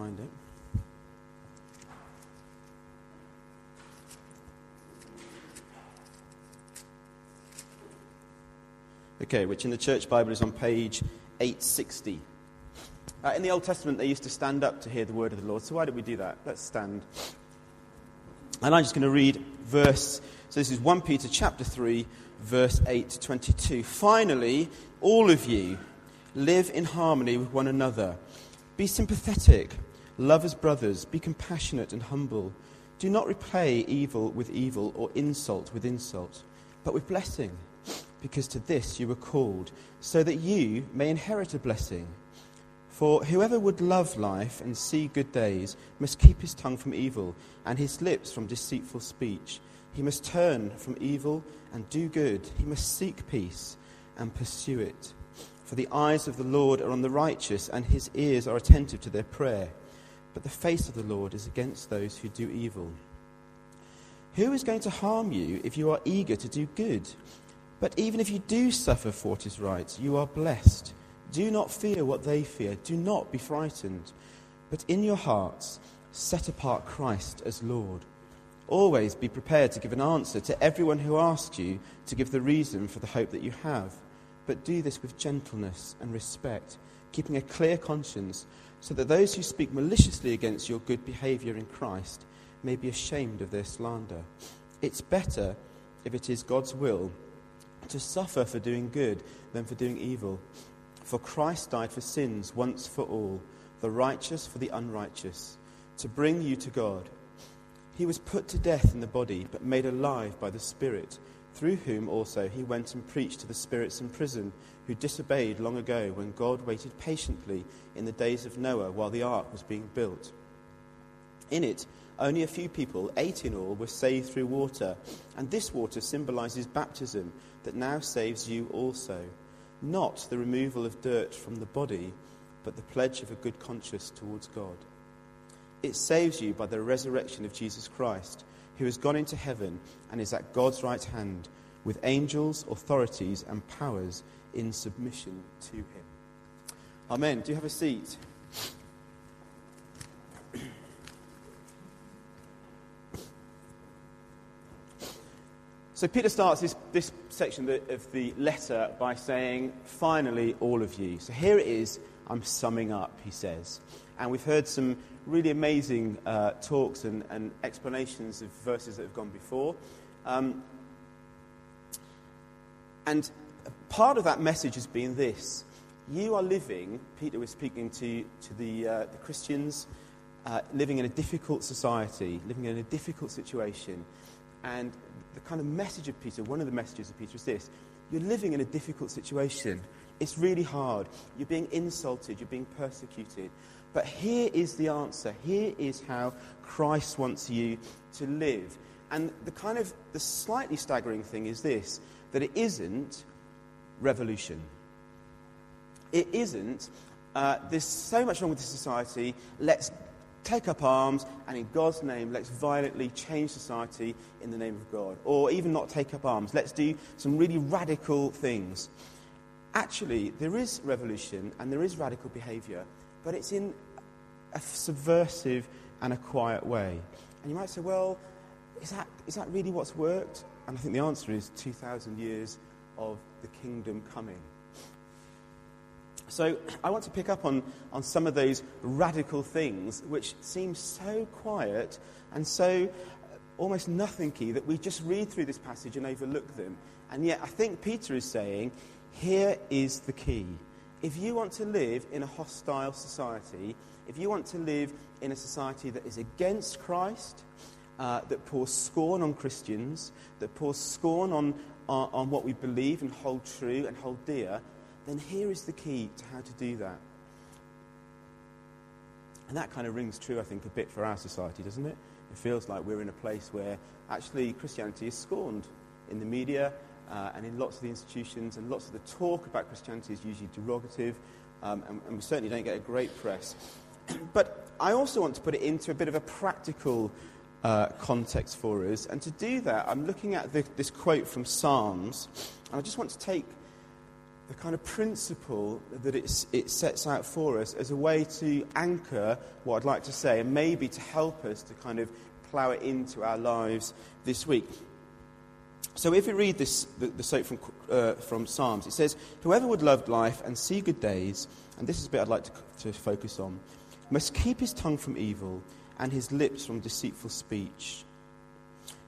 find it. Okay, which in the church Bible is on page 860. Uh, in the Old Testament, they used to stand up to hear the word of the Lord. So why don't we do that? Let's stand. And I'm just going to read verse. So this is 1 Peter chapter 3, verse 8 to 22. Finally, all of you live in harmony with one another. Be sympathetic, love as brothers, be compassionate and humble. Do not repay evil with evil or insult with insult, but with blessing, because to this you were called, so that you may inherit a blessing. For whoever would love life and see good days must keep his tongue from evil and his lips from deceitful speech. He must turn from evil and do good. He must seek peace and pursue it. For the eyes of the Lord are on the righteous, and his ears are attentive to their prayer. But the face of the Lord is against those who do evil. Who is going to harm you if you are eager to do good? But even if you do suffer for what is right, you are blessed. Do not fear what they fear. Do not be frightened. But in your hearts, set apart Christ as Lord. Always be prepared to give an answer to everyone who asks you to give the reason for the hope that you have. But do this with gentleness and respect, keeping a clear conscience, so that those who speak maliciously against your good behavior in Christ may be ashamed of their slander. It's better, if it is God's will, to suffer for doing good than for doing evil. For Christ died for sins once for all, the righteous for the unrighteous, to bring you to God. He was put to death in the body, but made alive by the Spirit, through whom also he went and preached to the spirits in prison, who disobeyed long ago when God waited patiently in the days of Noah while the ark was being built. In it, only a few people, eight in all, were saved through water, and this water symbolizes baptism that now saves you also not the removal of dirt from the body, but the pledge of a good conscience towards God. It saves you by the resurrection of Jesus Christ, who has gone into heaven and is at God's right hand, with angels, authorities, and powers in submission to him. Amen. Do you have a seat? So Peter starts this, this section of the letter by saying, finally, all of you. So here it is, I'm summing up, he says. And we've heard some really amazing uh, talks and, and, explanations of verses that have gone before. Um, and part of that message has been this. You are living, Peter was speaking to, to the, uh, the Christians, uh, living in a difficult society, living in a difficult situation. And the kind of message of Peter, one of the messages of Peter is this you're living in a difficult situation. It's really hard. You're being insulted, you're being persecuted. But here is the answer. Here is how Christ wants you to live. And the kind of the slightly staggering thing is this that it isn't revolution. It isn't, uh, there's so much wrong with this society, let's take up arms and in God's name, let's violently change society in the name of God. Or even not take up arms. Let's do some really radical things. Actually, there is revolution and there is radical behavior, but it's in a subversive and a quiet way. And you might say, well, is that, is that really what's worked? And I think the answer is 2,000 years of the kingdom coming. So I want to pick up on, on some of those radical things which seem so quiet and so uh, almost nothing key that we just read through this passage and overlook them. And yet I think Peter is saying, here is the key. If you want to live in a hostile society, if you want to live in a society that is against Christ, uh, that pours scorn on Christians, that pours scorn on, on, on what we believe and hold true and hold dear, then here is the key to how to do that. And that kind of rings true, I think, a bit for our society, doesn't it? It feels like we're in a place where actually Christianity is scorned in the media uh, and in lots of the institutions, and lots of the talk about Christianity is usually derogative, um, and, and we certainly don't get a great press. but I also want to put it into a bit of a practical uh, context for us, and to do that, I'm looking at the, this quote from Psalms, and I just want to take the kind of principle that it sets out for us as a way to anchor what I'd like to say and maybe to help us to kind of plough it into our lives this week. So if we read this, the, the soap from, uh, from Psalms, it says, Whoever would love life and see good days, and this is a bit I'd like to, to focus on, must keep his tongue from evil and his lips from deceitful speech.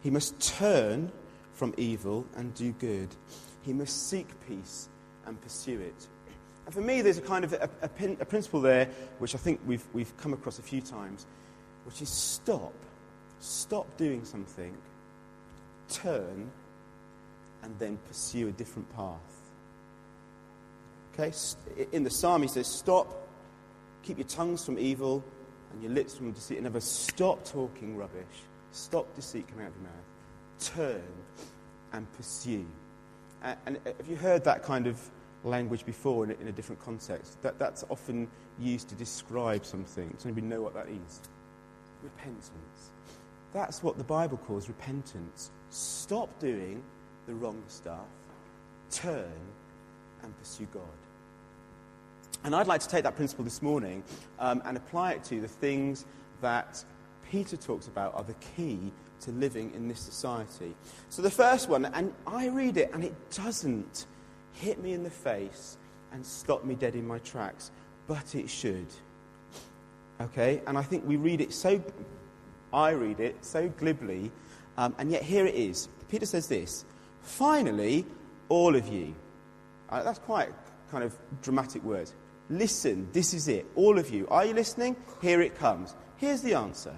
He must turn from evil and do good. He must seek peace and pursue it. And for me, there's a kind of a, a, a, principle there which I think we've, we've come across a few times, which is stop. Stop doing something, turn, and then pursue a different path. Okay? In the psalm, he says, Stop, keep your tongues from evil and your lips from deceit. Words, stop talking rubbish. Stop deceit coming out of your mouth. Turn and pursue. And uh, have you heard that kind of language before in a, in a different context? That, that's often used to describe something. Does anybody know what that is? Repentance. That's what the Bible calls repentance. Stop doing the wrong stuff, turn and pursue God. And I'd like to take that principle this morning um, and apply it to the things that Peter talks about are the key to living in this society. So the first one, and I read it and it doesn't hit me in the face and stop me dead in my tracks, but it should. Okay? And I think we read it so, I read it so glibly, um, and yet here it is. Peter says this Finally, all of you. Uh, that's quite kind of dramatic words. Listen, this is it. All of you. Are you listening? Here it comes. Here's the answer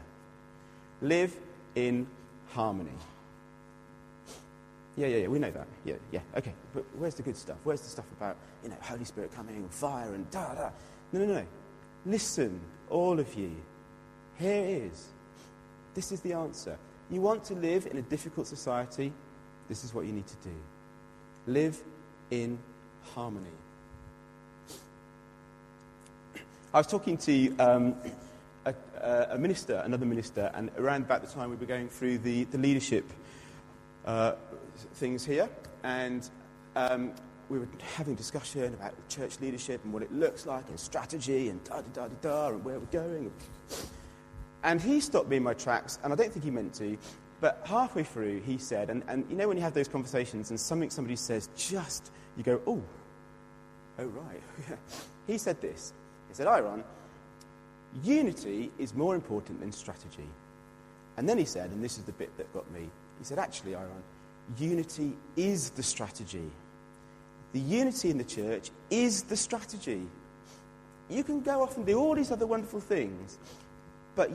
live in harmony. Yeah, yeah, yeah, we know that. Yeah, yeah, okay. But where's the good stuff? Where's the stuff about, you know, Holy Spirit coming fire and da da? No, no, no. Listen, all of you. Here it is. This is the answer. You want to live in a difficult society? This is what you need to do. Live in harmony. I was talking to um, a, a, minister, another minister, and around about the time we were going through the, the leadership uh, things here, and um, we were having discussion about church leadership and what it looks like and strategy and da da da da da and where we're going. And he stopped me in my tracks, and I don't think he meant to. But halfway through, he said, and, and you know when you have those conversations and something somebody says just, you go, oh, oh right. he said this. He said, Iron, unity is more important than strategy. And then he said, and this is the bit that got me, he said, actually, Iron, unity is the strategy. The unity in the church is the strategy. You can go off and do all these other wonderful things, but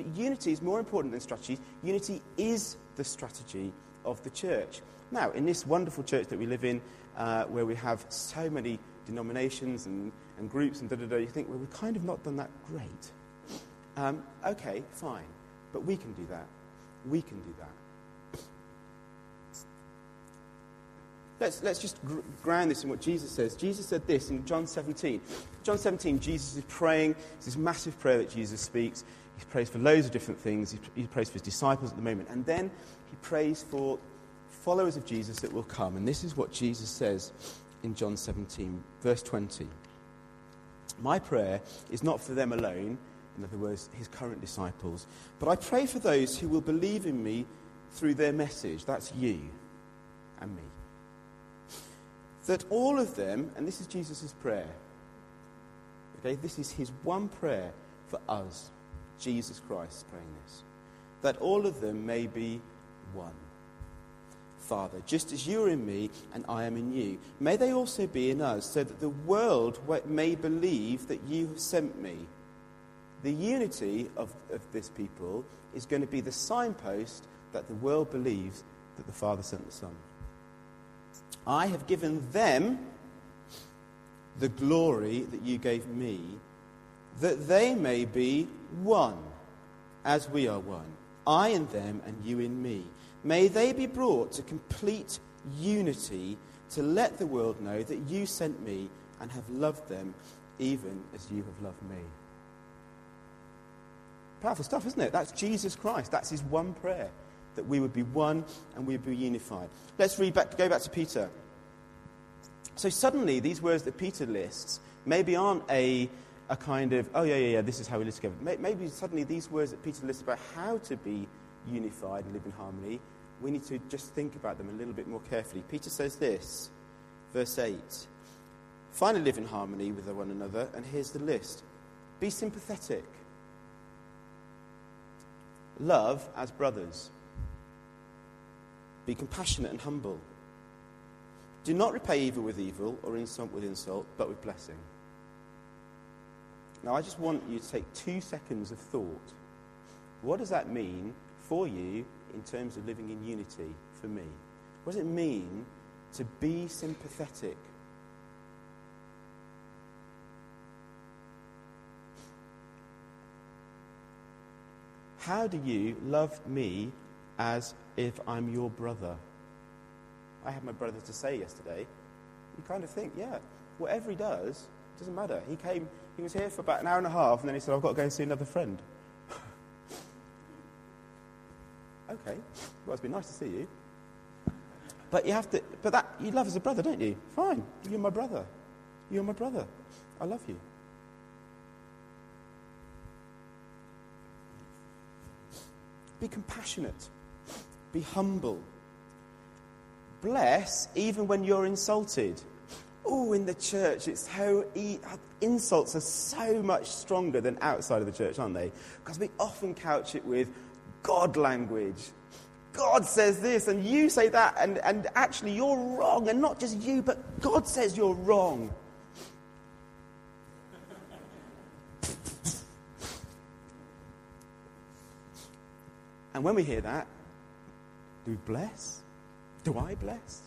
but unity is more important than strategy. Unity is the strategy of the church. Now, in this wonderful church that we live in, uh, where we have so many denominations and, and groups and da da da, you think, well, we've kind of not done that great. Um, okay, fine. But we can do that. We can do that. Let's, let's just gr- ground this in what Jesus says. Jesus said this in John 17. John 17, Jesus is praying. It's this massive prayer that Jesus speaks. He prays for loads of different things. He prays for his disciples at the moment. And then he prays for followers of Jesus that will come. And this is what Jesus says in John 17, verse 20. My prayer is not for them alone, in other words, his current disciples, but I pray for those who will believe in me through their message. That's you and me. That all of them, and this is Jesus' prayer, okay, this is his one prayer for us Jesus Christ praying this. That all of them may be one. Father, just as you are in me and I am in you, may they also be in us, so that the world may believe that you have sent me. The unity of, of this people is going to be the signpost that the world believes that the Father sent the Son. I have given them the glory that you gave me that they may be one, as we are one, I in them and you in me. May they be brought to complete unity to let the world know that you sent me and have loved them even as you have loved me. Powerful stuff, isn't it? That's Jesus Christ. That's his one prayer, that we would be one and we would be unified. Let's read back, go back to Peter. So suddenly, these words that Peter lists maybe aren't a, a kind of, oh, yeah, yeah, yeah, this is how we live together. Maybe suddenly these words that Peter lists about how to be unified and live in harmony, we need to just think about them a little bit more carefully. Peter says this, verse 8 Finally, live in harmony with one another, and here's the list be sympathetic, love as brothers, be compassionate and humble. Do not repay evil with evil or insult with insult, but with blessing. Now, I just want you to take two seconds of thought. What does that mean for you in terms of living in unity for me? What does it mean to be sympathetic? How do you love me as if I'm your brother? I had my brother to say yesterday. You kind of think, yeah, whatever he does, doesn't matter. He came, he was here for about an hour and a half, and then he said, I've got to go and see another friend. okay, well, it's been nice to see you. But you have to, but that, you love as a brother, don't you? Fine, you're my brother. You're my brother. I love you. Be compassionate. Be humble. Bless even when you're insulted. Oh, in the church, it's how e- uh, insults are so much stronger than outside of the church, aren't they? Because we often couch it with God language. God says this, and you say that, and, and actually you're wrong, and not just you, but God says you're wrong. And when we hear that, do we bless? Do I bless?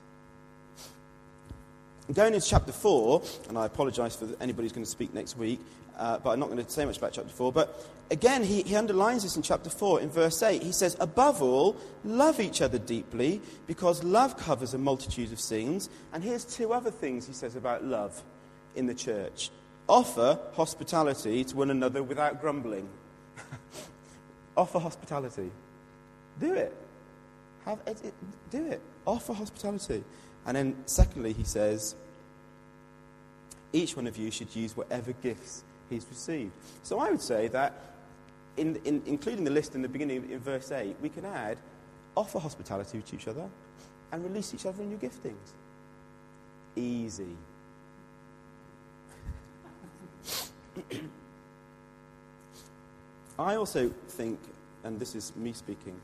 Going into chapter 4, and I apologise for anybody who's going to speak next week, uh, but I'm not going to say much about chapter 4. But again, he, he underlines this in chapter 4 in verse 8. He says, Above all, love each other deeply, because love covers a multitude of sins. And here's two other things he says about love in the church offer hospitality to one another without grumbling. offer hospitality. Do it. Have it, it, do it. Offer hospitality. And then, secondly, he says, each one of you should use whatever gifts he's received. So I would say that, in, in, including the list in the beginning in verse 8, we can add offer hospitality to each other and release each other in your giftings. Easy. I also think, and this is me speaking,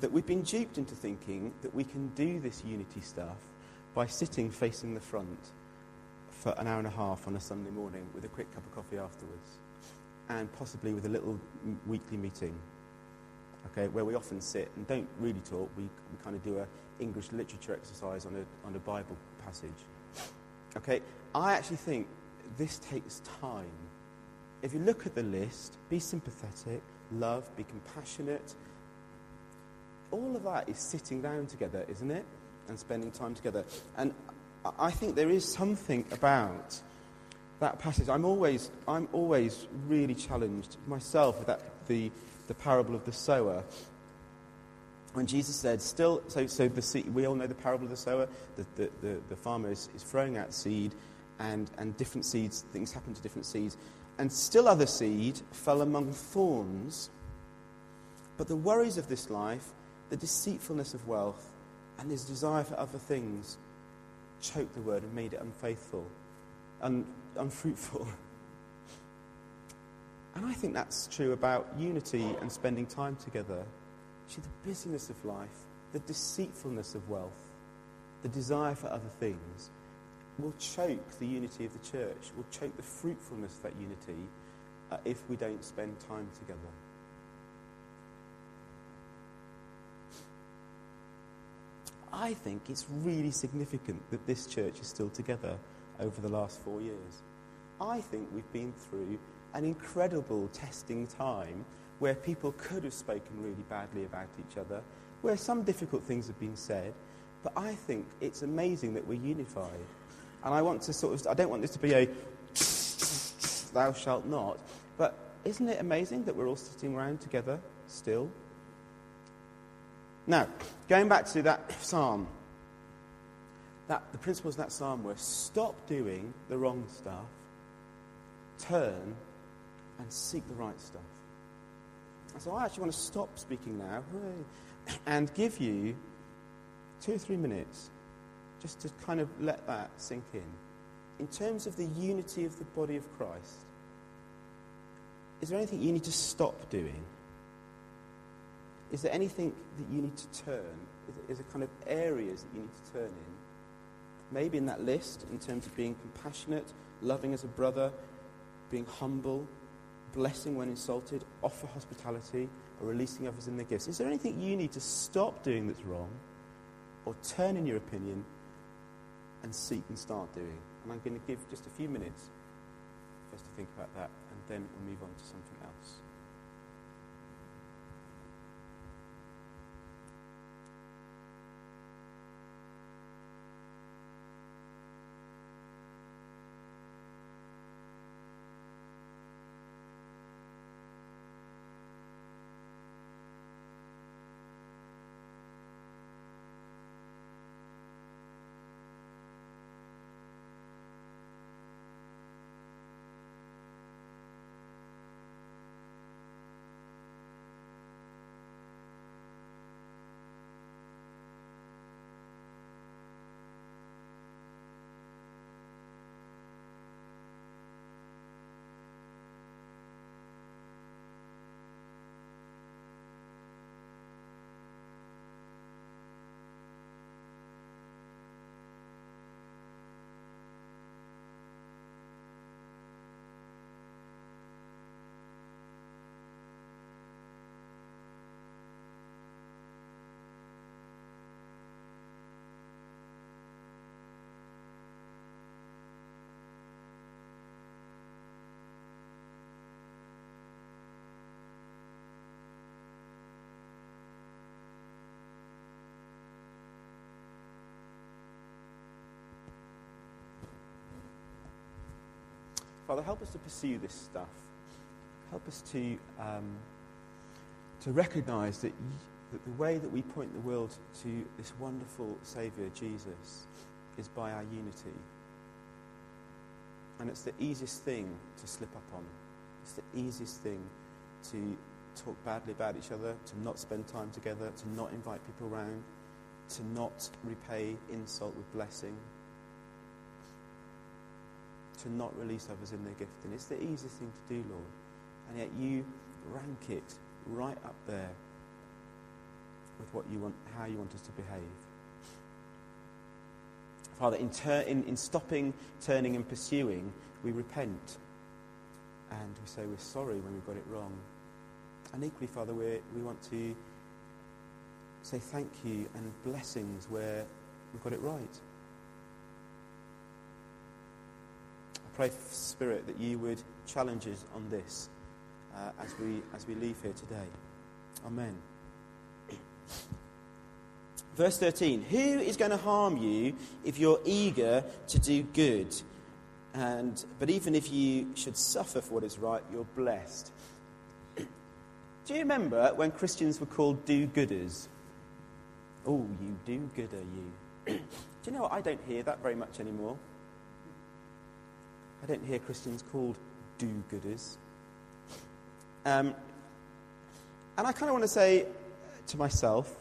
that we've been duped into thinking that we can do this unity stuff by sitting facing the front for an hour and a half on a Sunday morning with a quick cup of coffee afterwards, and possibly with a little weekly meeting, okay, where we often sit and don't really talk. We, we kind of do a English literature exercise on a, on a Bible passage. Okay, I actually think this takes time. If you look at the list, be sympathetic, love, be compassionate, all of that is sitting down together, isn't it? And spending time together. And I think there is something about that passage. I'm always, I'm always really challenged myself with that, the, the parable of the sower. When Jesus said, still, so, so the seed, we all know the parable of the sower. The, the, the, the farmer is, is throwing out seed, and, and different seeds, things happen to different seeds. And still other seed fell among thorns. But the worries of this life the deceitfulness of wealth and his desire for other things choked the word and made it unfaithful, un- unfruitful. And I think that's true about unity and spending time together. See, the busyness of life, the deceitfulness of wealth, the desire for other things will choke the unity of the church, will choke the fruitfulness of that unity uh, if we don't spend time together. I think it's really significant that this church is still together over the last four years. I think we've been through an incredible testing time where people could have spoken really badly about each other, where some difficult things have been said, but I think it's amazing that we're unified. And I want to sort of, I don't want this to be a thou shalt not, but isn't it amazing that we're all sitting around together still? Now, going back to that psalm, that, the principles in that psalm were stop doing the wrong stuff, turn and seek the right stuff. And so I actually want to stop speaking now and give you two or three minutes just to kind of let that sink in. In terms of the unity of the body of Christ, is there anything you need to stop doing? Is there anything that you need to turn? Is there kind of areas that you need to turn in? Maybe in that list, in terms of being compassionate, loving as a brother, being humble, blessing when insulted, offer hospitality, or releasing others in their gifts. Is there anything you need to stop doing that's wrong, or turn in your opinion and seek and start doing? And I'm going to give just a few minutes for us to think about that, and then we'll move on to something else. Father, help us to pursue this stuff. Help us to, um, to recognize that, that the way that we point the world to this wonderful Saviour, Jesus, is by our unity. And it's the easiest thing to slip up on. It's the easiest thing to talk badly about each other, to not spend time together, to not invite people around, to not repay insult with blessing, to not release others in their gifting. It's the easiest thing to do, Lord. And yet you rank it right up there with what you want, how you want us to behave. Father, in, ter- in, in stopping, turning, and pursuing, we repent. And we say we're sorry when we've got it wrong. And equally, Father, we we want to say thank you and blessings where we've got it right. Pray, Spirit, that you would challenge us on this uh, as, we, as we leave here today. Amen. Verse 13 Who is going to harm you if you're eager to do good? And, but even if you should suffer for what is right, you're blessed. do you remember when Christians were called do gooders? Oh, you do gooder, you. do you know what? I don't hear that very much anymore. I don't hear Christians called do gooders. Um, and I kind of want to say to myself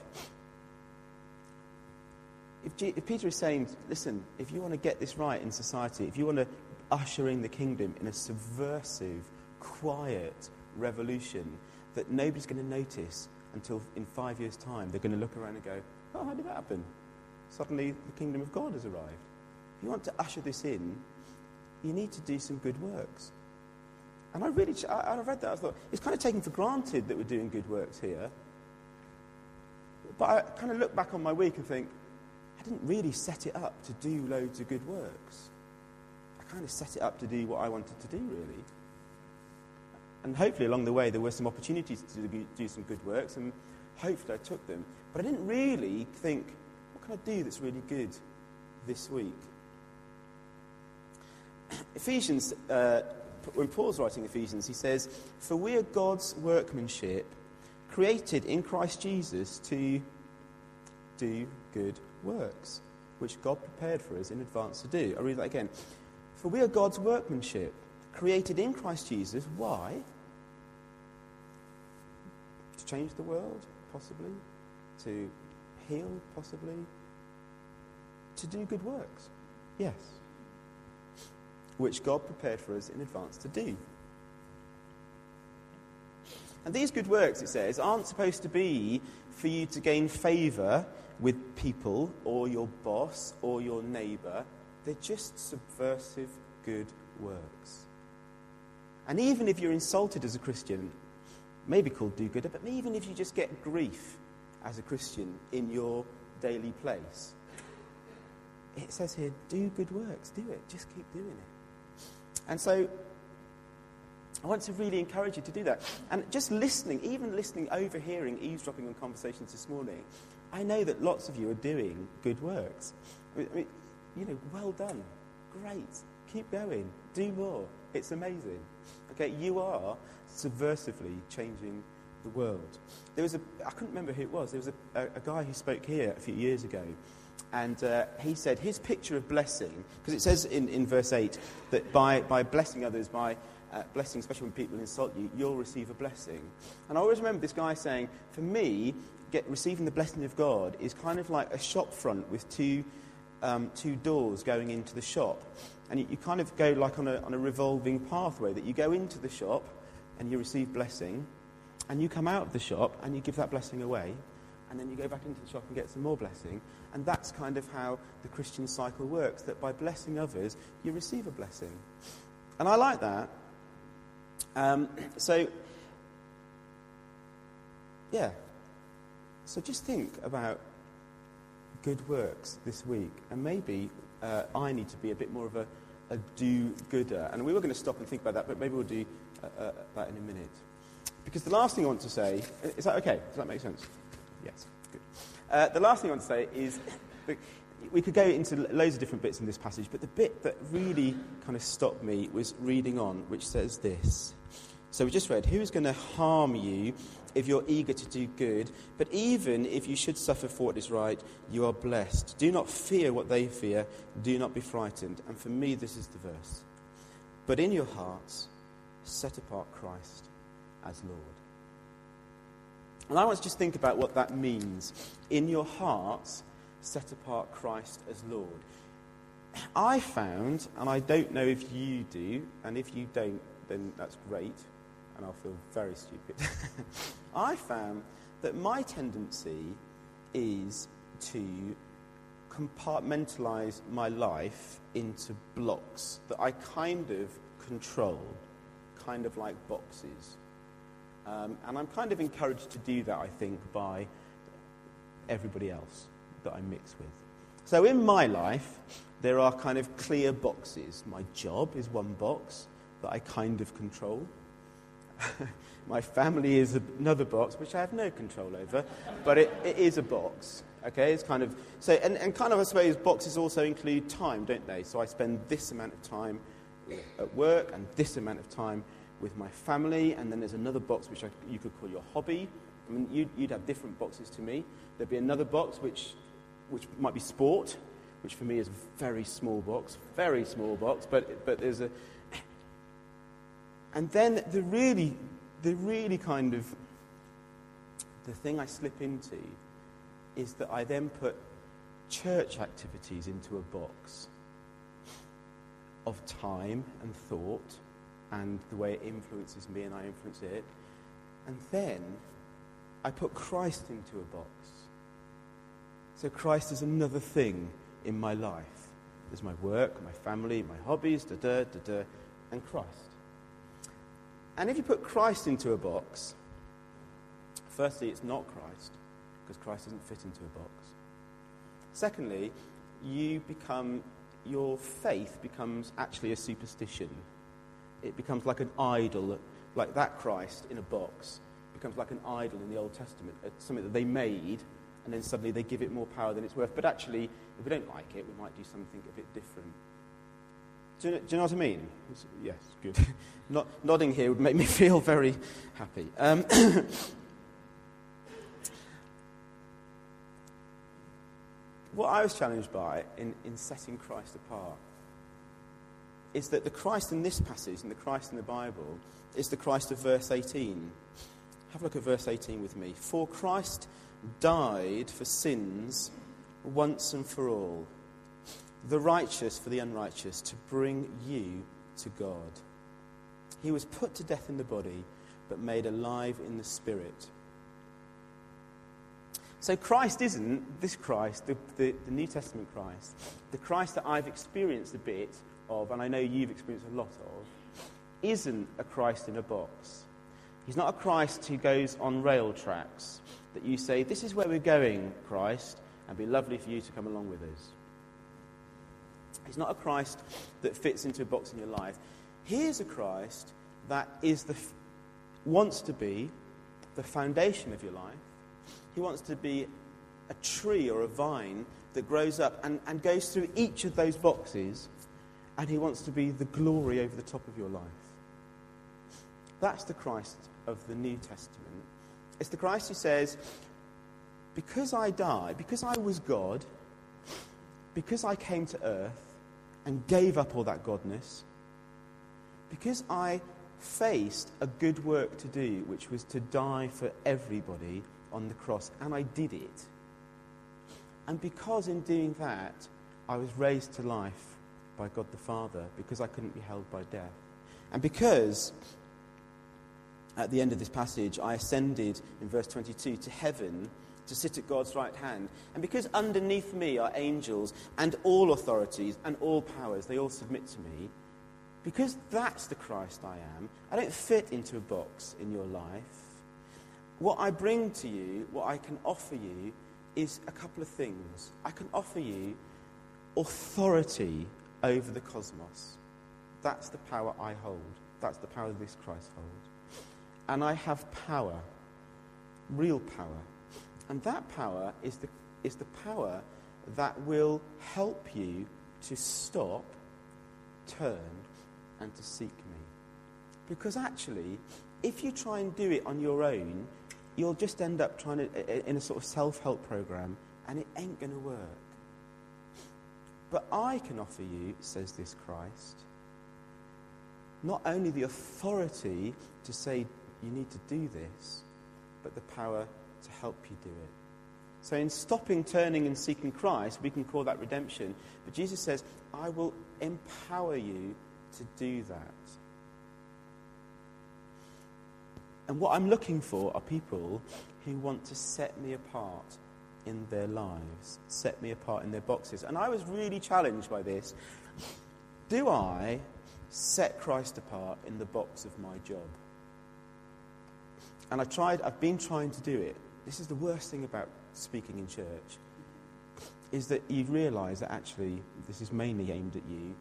if, G- if, Peter is saying, listen, if you want to get this right in society, if you want to usher in the kingdom in a subversive, quiet revolution that nobody's going to notice until in five years' time, they're going to look around and go, oh, how did that happen? Suddenly the kingdom of God has arrived. If you want to usher this in, you need to do some good works. And I really, I, I read that, I thought, it's kind of taken for granted that we're doing good works here. But I kind of look back on my week and think, I didn't really set it up to do loads of good works. I kind of set it up to do what I wanted to do, really. And hopefully along the way there were some opportunities to do, do some good works, and hopefully I took them. But I didn't really think, what can I do that's really good this week? Ephesians, uh, when Paul's writing Ephesians, he says, For we are God's workmanship, created in Christ Jesus to do good works, which God prepared for us in advance to do. I'll read that again. For we are God's workmanship, created in Christ Jesus. Why? To change the world, possibly. To heal, possibly. To do good works. Yes. Which God prepared for us in advance to do. And these good works, it says, aren't supposed to be for you to gain favour with people or your boss or your neighbour. They're just subversive good works. And even if you're insulted as a Christian, maybe called do gooder, but even if you just get grief as a Christian in your daily place, it says here, do good works, do it, just keep doing it. And so I want to really encourage you to do that. And just listening, even listening, overhearing, eavesdropping on conversations this morning, I know that lots of you are doing good works. I mean, you know, well done. Great. Keep going. Do more. It's amazing. Okay, you are subversively changing the world. There was a, I couldn't remember who it was, there was a, a, a guy who spoke here a few years ago, and uh, he said his picture of blessing, because it says in, in verse 8 that by, by blessing others, by uh, blessing, especially when people insult you, you'll receive a blessing. And I always remember this guy saying, for me, get, receiving the blessing of God is kind of like a shop front with two, um, two doors going into the shop. And you, you kind of go like on a, on a revolving pathway that you go into the shop and you receive blessing, and you come out of the shop and you give that blessing away, and then you go back into the shop and get some more blessing. And that's kind of how the Christian cycle works that by blessing others, you receive a blessing. And I like that um, so, yeah. So just think about good works this week, and maybe uh, I need to be a bit more of a, a do-gooder. And we were going to stop and think about that, but maybe we'll do uh, uh, that in a minute. Because the last thing I want to say is that okay? Does that make sense? Yes. Good. Uh, the last thing I want to say is we could go into loads of different bits in this passage, but the bit that really kind of stopped me was reading on, which says this. So we just read, Who is going to harm you if you're eager to do good? But even if you should suffer for what is right, you are blessed. Do not fear what they fear. Do not be frightened. And for me, this is the verse. But in your hearts, set apart Christ as Lord. And I want to just think about what that means. In your hearts, set apart Christ as Lord. I found, and I don't know if you do, and if you don't, then that's great, and I'll feel very stupid. I found that my tendency is to compartmentalize my life into blocks that I kind of control, kind of like boxes. Um, and I'm kind of encouraged to do that, I think, by everybody else that I mix with. So in my life, there are kind of clear boxes. My job is one box that I kind of control. my family is another box which I have no control over, but it, it is a box. Okay, it's kind of so, and, and kind of I suppose boxes also include time, don't they? So I spend this amount of time at work and this amount of time with my family, and then there's another box which I, you could call your hobby. I mean, you'd, you'd have different boxes to me. There'd be another box which which might be sport, which for me is a very small box, very small box, but, but there's a. And then the really, the really kind of, the thing I slip into is that I then put church activities into a box of time and thought and the way it influences me and I influence it. And then I put Christ into a box so Christ is another thing in my life. There's my work, my family, my hobbies, da da da da, and Christ. And if you put Christ into a box, firstly, it's not Christ, because Christ doesn't fit into a box. Secondly, you become, your faith becomes actually a superstition. It becomes like an idol, like that Christ in a box, becomes like an idol in the Old Testament, something that they made and then suddenly they give it more power than it's worth. But actually, if we don't like it, we might do something a bit different. Do you know, do you know what I mean? Yes, good. Not, nodding here would make me feel very happy. Um, what I was challenged by in, in setting Christ apart is that the Christ in this passage and the Christ in the Bible is the Christ of verse 18. Have a look at verse 18 with me. For Christ died for sins once and for all, the righteous for the unrighteous, to bring you to God. He was put to death in the body, but made alive in the spirit. So Christ isn't this Christ, the, the, the, New Testament Christ, the Christ that I've experienced a bit of, and I know you've experienced a lot of, isn't a Christ in a box. He's not a Christ who goes on rail tracks that you say, This is where we're going, Christ, and be lovely for you to come along with us. He's not a Christ that fits into a box in your life. He is a Christ that is the, wants to be the foundation of your life. He wants to be a tree or a vine that grows up and, and goes through each of those boxes, and he wants to be the glory over the top of your life. That's the Christ of the New Testament. It's the Christ who says, Because I died, because I was God, because I came to earth and gave up all that godness, because I faced a good work to do, which was to die for everybody on the cross, and I did it. And because in doing that, I was raised to life by God the Father, because I couldn't be held by death. And because at the end of this passage, I ascended in verse 22 to heaven to sit at God's right hand. And because underneath me are angels and all authorities and all powers, they all submit to me, because that's the Christ I am, I don't fit into a box in your life. What I bring to you, what I can offer you, is a couple of things. I can offer you authority over the cosmos. That's the power I hold. That's the power this Christ holds. And I have power, real power. And that power is the, is the power that will help you to stop, turn, and to seek me. Because actually, if you try and do it on your own, you'll just end up trying to, in a sort of self help program, and it ain't going to work. But I can offer you, says this Christ, not only the authority to say you need to do this, but the power to help you do it. So, in stopping, turning, and seeking Christ, we can call that redemption. But Jesus says, I will empower you to do that. And what I'm looking for are people who want to set me apart in their lives, set me apart in their boxes. And I was really challenged by this. Do I set Christ apart in the box of my job? And I tried, I've been trying to do it. This is the worst thing about speaking in church, is that you realise that actually this is mainly aimed at you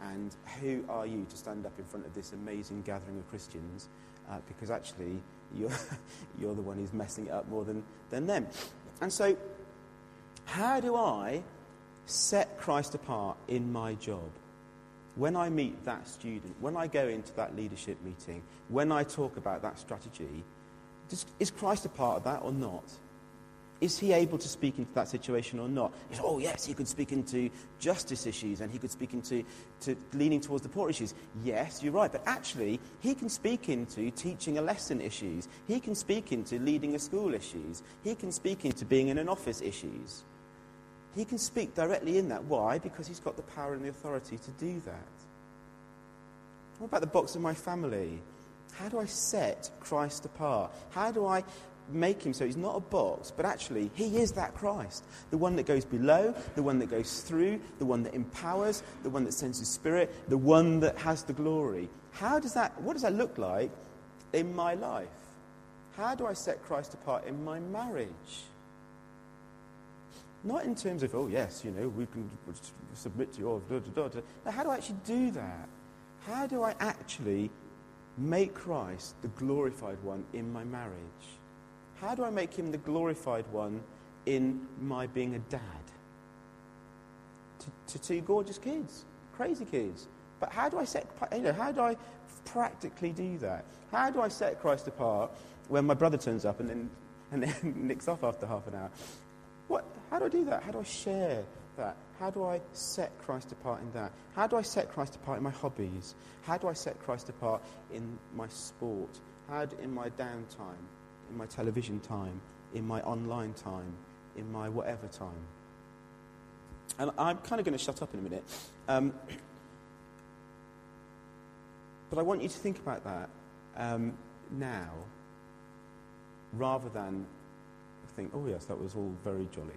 and who are you to stand up in front of this amazing gathering of Christians? Uh, because actually, you're, you're the one who's messing it up more than, than them. And so, how do I set Christ apart in my job? When I meet that student, when I go into that leadership meeting, when I talk about that strategy, does, is Christ a part of that or not? Is he able to speak into that situation or not? Said, oh, yes, he could speak into justice issues and he could speak into to leaning towards the poor issues. Yes, you're right. But actually, he can speak into teaching a lesson issues. He can speak into leading a school issues. He can speak into being in an office issues. He can speak directly in that. Why? Because he's got the power and the authority to do that. What about the box of my family? How do I set Christ apart? How do I make him so he's not a box, but actually he is that Christ. The one that goes below, the one that goes through, the one that empowers, the one that sends his spirit, the one that has the glory. How does that, what does that look like in my life? How do I set Christ apart in my marriage? Not in terms of, oh, yes, you know, we can submit to your. Da, da, da, Now, how do I actually do that? How do I actually make Christ the glorified one in my marriage? How do I make him the glorified one in my being a dad? To, to two gorgeous kids, crazy kids. But how do I set, you know, how do I practically do that? How do I set Christ apart when my brother turns up and then, and then nicks off after half an hour? What, how do I do that? How do I share that? How do I set Christ apart in that? How do I set Christ apart in my hobbies? How do I set Christ apart in my sport? How do, in my downtime, in my television time, in my online time, in my whatever time? And I'm kind of going to shut up in a minute. Um, but I want you to think about that um, now rather than think, oh, yes, that was all very jolly.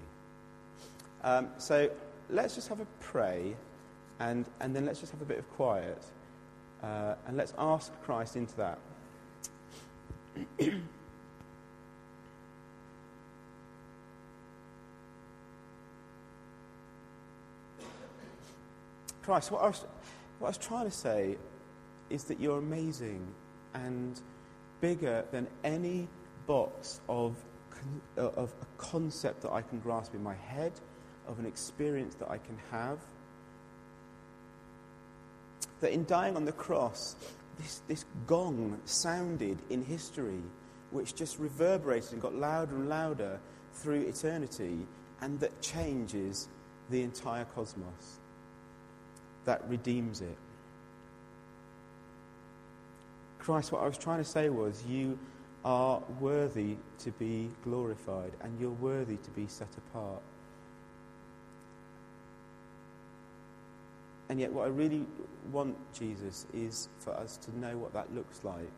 Um, so let's just have a pray and, and then let's just have a bit of quiet uh, and let's ask Christ into that. Christ, what I, was, what I was trying to say is that you're amazing and bigger than any box of, uh, of a concept that I can grasp in my head, of an experience that I can have. That in dying on the cross, this, this gong sounded in history, which just reverberated and got louder and louder through eternity, and that changes the entire cosmos that redeems it. Christ, what I was trying to say was, you are worthy to be glorified and you're worthy to be set apart. And yet, what I really want, Jesus, is for us to know what that looks like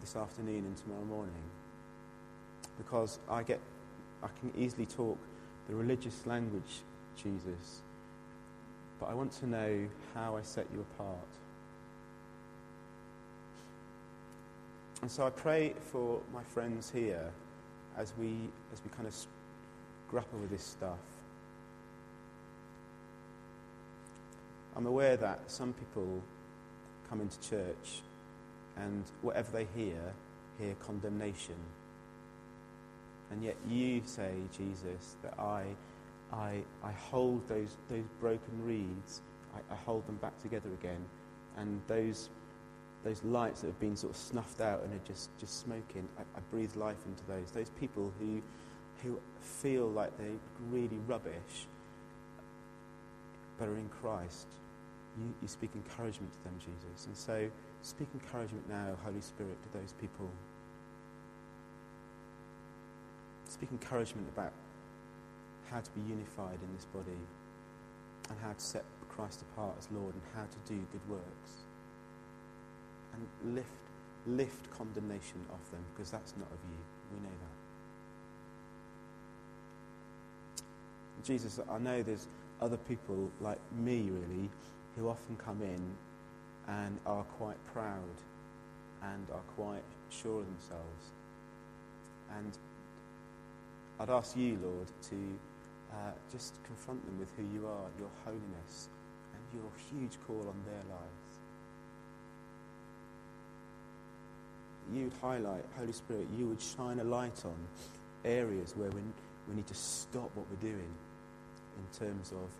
this afternoon and tomorrow morning. Because I get, I can easily talk the religious language, Jesus, but I want to know how I set you apart. And so I pray for my friends here as we, as we kind of grapple with this stuff. I'm aware that some people come into church and whatever they hear, hear condemnation. And yet you say, Jesus, that I I, I hold those, those broken reeds, I, I hold them back together again. And those, those lights that have been sort of snuffed out and are just, just smoking, I, I breathe life into those. Those people who, who feel like they're really rubbish, but are in Christ, you, you speak encouragement to them, Jesus. And so speak encouragement now, Holy Spirit, to those people. Speak encouragement about how to be unified in this body and how to set Christ apart as Lord and how to do good works. And lift, lift condemnation off them because that's not of you. We know that. Jesus, I know there's other people like me, really, who often come in and are quite proud and are quite sure of themselves. And I'd ask you, Lord, to uh, just confront them with who you are, your holiness, and your huge call on their lives. You would highlight, Holy Spirit, you would shine a light on areas where we, we need to stop what we're doing in terms of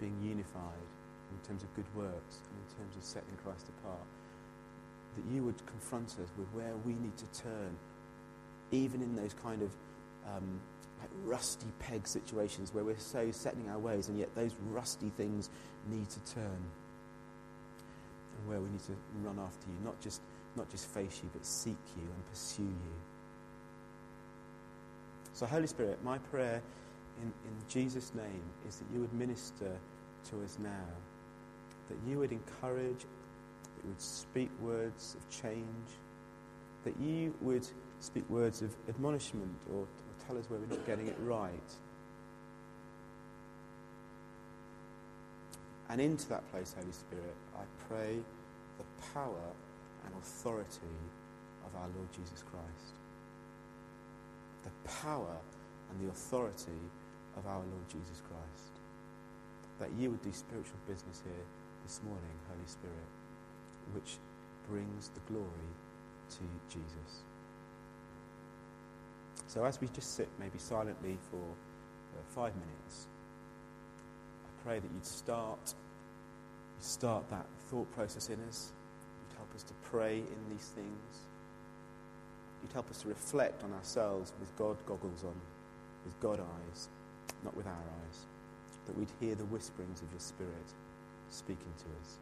being unified, in terms of good works, and in terms of setting Christ apart. That you would confront us with where we need to turn, even in those kind of um, like rusty peg situations where we're so setting our ways and yet those rusty things need to turn. And where we need to run after you, not just, not just face you, but seek you and pursue you. So, Holy Spirit, my prayer in, in Jesus' name is that you would minister to us now, that you would encourage, that you would speak words of change, that you would speak words of admonishment or tell us where we're not getting it right. And into that place, Holy Spirit, I pray the power and authority of our Lord Jesus Christ. The power and the authority of our Lord Jesus Christ. That you would do spiritual business here this morning, Holy Spirit, which brings the glory to Jesus. So as we just sit maybe silently for uh, five minutes, I pray that you'd start, you'd start that thought process in us. You'd help us to pray in these things. You'd help us to reflect on ourselves with God goggles on, with God eyes. not with our eyes, that we'd hear the whisperings of your Spirit speaking to us.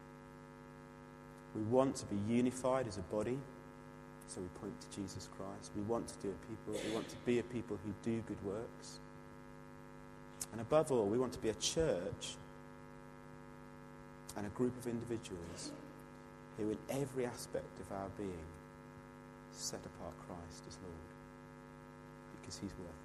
We want to be unified as a body, so we point to Jesus Christ. We want to do a people, we want to be a people who do good works. And above all, we want to be a church and a group of individuals who, in every aspect of our being, set apart Christ as Lord because he's worth it.